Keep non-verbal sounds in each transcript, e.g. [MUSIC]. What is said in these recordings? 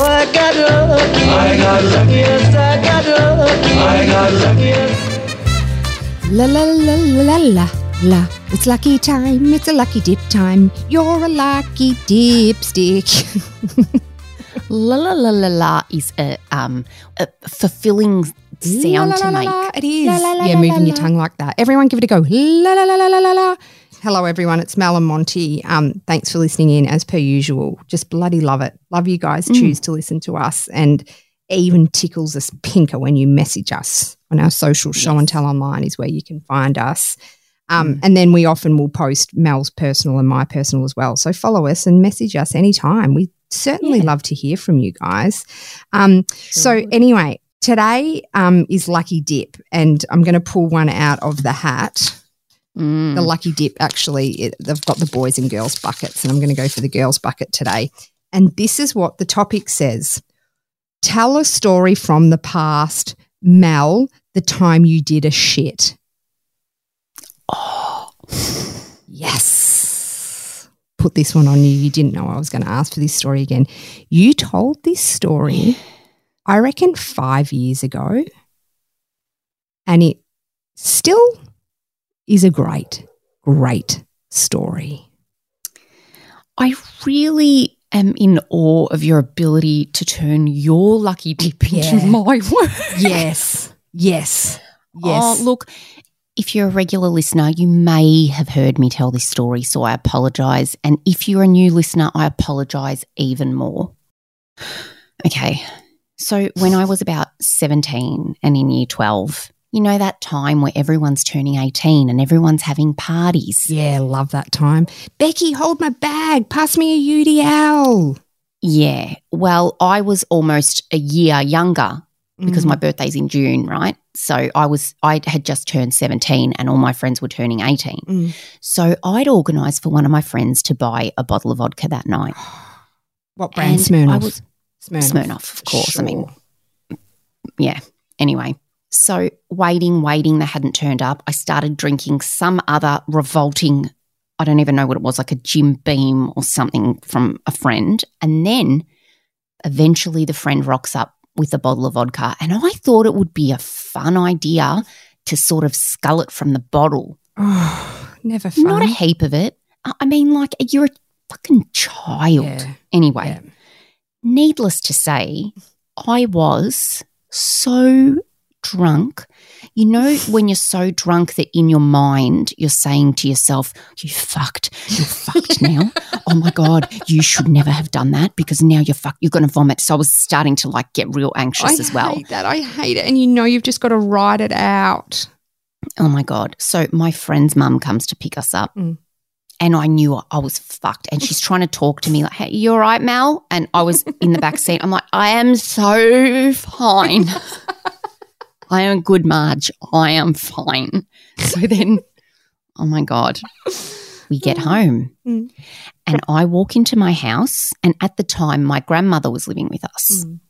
I got lucky. I got lucky. Yes, I got lucky. I got lucky. La la la la la la la. It's lucky time. It's a lucky dip time. You're a lucky dipstick. La la la la la is a um a fulfilling sound La, la, to la, la, make. la. It is. La, la, la, yeah, la, moving la, your la. tongue like that. Everyone give it a go. La la la la la la la. Hello, everyone. It's Mel and Monty. Um, thanks for listening in as per usual. Just bloody love it. Love you guys. Mm. Choose to listen to us, and even tickles us pinker when you message us on our social show and tell online is where you can find us. Um, Mm. And then we often will post Mel's personal and my personal as well. So follow us and message us anytime. We certainly Yeah. love to hear from you guys. Um, so anyway, today um, is Lucky Dip, and I'm going to pull one out of the hat. Mm. The Lucky Dip, actually, it, they've got the boys and girls buckets, and I'm going to go for the girls bucket today. And this is what the topic says Tell a story from the past, Mel, the time you did a shit. Oh, Yes. Put this one on you. You didn't know I was going to ask for this story again. You told this story, I reckon, five years ago. And it still is a great, great story. I really am in awe of your ability to turn your lucky dip into my work. Yes. Yes. Yes. Oh, look, if you're a regular listener, you may have heard me tell this story, so I apologize. And if you're a new listener, I apologize even more. Okay. So, when I was about 17 and in year 12, you know, that time where everyone's turning 18 and everyone's having parties. yeah, love that time. Becky, hold my bag. Pass me a UDL. Yeah. Well, I was almost a year younger because Mm. my birthday's in June, right? So I was I had just turned 17 and all my friends were turning 18. Mm. So I'd organised for one of my friends to buy a bottle of vodka that night. What brand? And Smirnoff. I was Smirnoff. Smirnoff, of course. I mean, yeah. Anyway, so waiting, waiting, they hadn't turned up. I started drinking some other revolting, I don't even know what it was, like a Jim Beam or something from a friend. And then eventually the friend rocks up with a bottle of vodka. And I thought it would be a fun idea to sort of scull it from the bottle. Oh, [SIGHS] never fun. Not a heap of it. I mean, like, you're a fucking child. Yeah. Anyway, Yeah. needless to say, I was so drunk. You know, when you're so drunk that in your mind you're saying to yourself, You fucked, you're fucked [LAUGHS] now. Oh my God, you should never have done that because now you're fucked, you're going to vomit. So I was starting to like get real anxious I as well. hate that. I hate it. And you know you've just got to ride it out. Oh my God. So my friend's mum comes to pick us up. Mm. And I knew I was fucked. And she's trying to talk to me like, hey, you all right, Mel? And I was in the back seat. I'm like, I am so fine. [LAUGHS] I am good, Marge. I am fine. So [LAUGHS] then, oh my God, we get home. Mm. And I walk into my house. And at the time, my grandmother was living with us. Mm.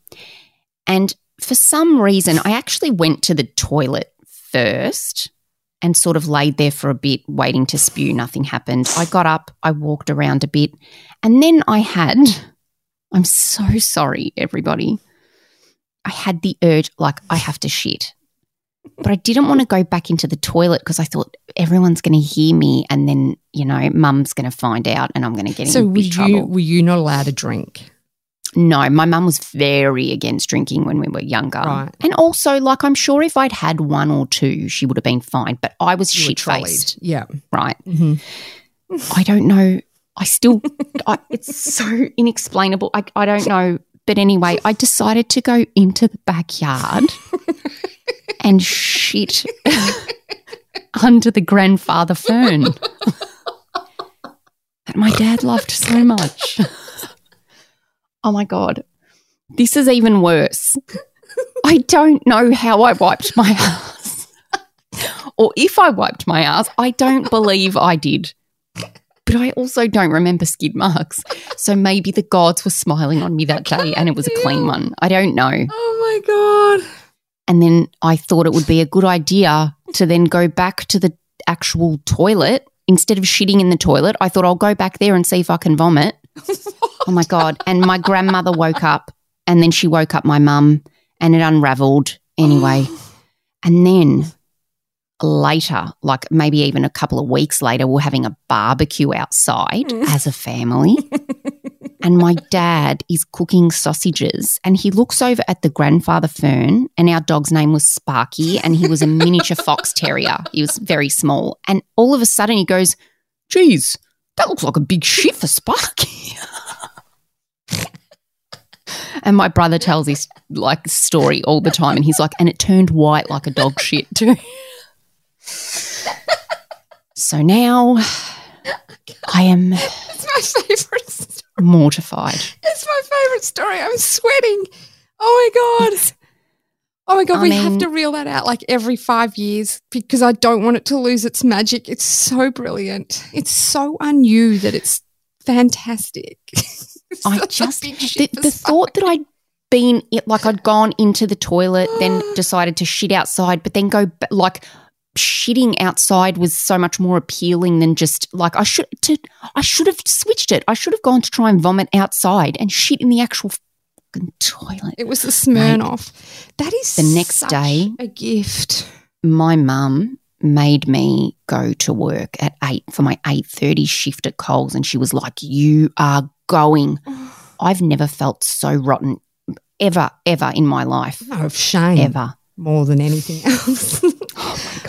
And for some reason, I actually went to the toilet first and sort of laid there for a bit, waiting to spew. Nothing happened. I got up, I walked around a bit, and then I had, I'm so sorry, everybody. I had the urge, like, I have to shit. But I didn't want to go back into the toilet because I thought everyone's going to hear me and then, you know, mum's going to find out and I'm going to get So in were big you trouble. were you not allowed to drink? No, my mum was very against drinking when we were younger. Right. And also, like, I'm sure if I'd had one or two, she would have been fine. But I was shit faced. Yeah. right? hmm I don't know. I still, I, it's so inexplainable. I, I don't know. But anyway, I decided to go into the backyard [LAUGHS] and shit under the grandfather fern that my dad loved so much. Oh my God. This is even worse. I don't know how I wiped my [LAUGHS] ass. or if I wiped my ass, I don't believe I did. But I also don't remember skid marks. So maybe the gods were smiling on me that day and it was a clean one. I don't know. Oh my god. And then I thought it would be a good idea to then go back to the actual toilet instead of shitting in the toilet. I thought I'll go back there and see if I can vomit. [LAUGHS] oh my God. And my grandmother woke up And then she woke up my mum and it unraveled anyway. [GASPS] and then later, like maybe even a couple of weeks later, we're having a barbecue outside mm. as a family. [LAUGHS] and my dad is cooking sausages and he looks over at the grandfather fern and our dog's name was Sparky and he was a miniature fox [LAUGHS] terrier. He was very small. And all of a sudden he goes, geez, that looks like a big shit for Sparky. [LAUGHS] and my brother tells this like story all the time and he's like, and it turned white like a dog shit too. [LAUGHS] so now I am It's my favorite. Story. mortified. It's my favorite story. I'm sweating. Oh my god. Oh my god, I we have to reel that out like every five years because I don't want it to lose its magic. It's so brilliant. It's so unyou that it's fantastic. [LAUGHS] It's I just the, the thought that I'd been it, like I'd gone into the toilet, then [GASPS] decided to shit outside, but then go like shitting outside was so much more appealing than just like I should to I should have switched it. I should have gone to try and vomit outside and shit in the actual fucking toilet. It was the Smirnoff. That is The next such day- a gift. my mum made me go to work at 8 for my 8:30 shift at Coles and she was like you are going [SIGHS] I've never felt so rotten ever ever in my life No, of shame. ever more than anything [LAUGHS] else.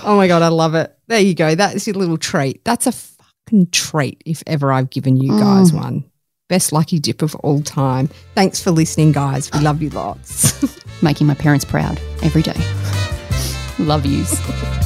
Oh my god. I love it. There you go. That's your little treat. That's a fucking treat if ever I've given you guys mm. one. Best lucky dip of all time. Thanks for listening, guys. We love you lots. [LAUGHS] making my parents proud every day love yous [LAUGHS]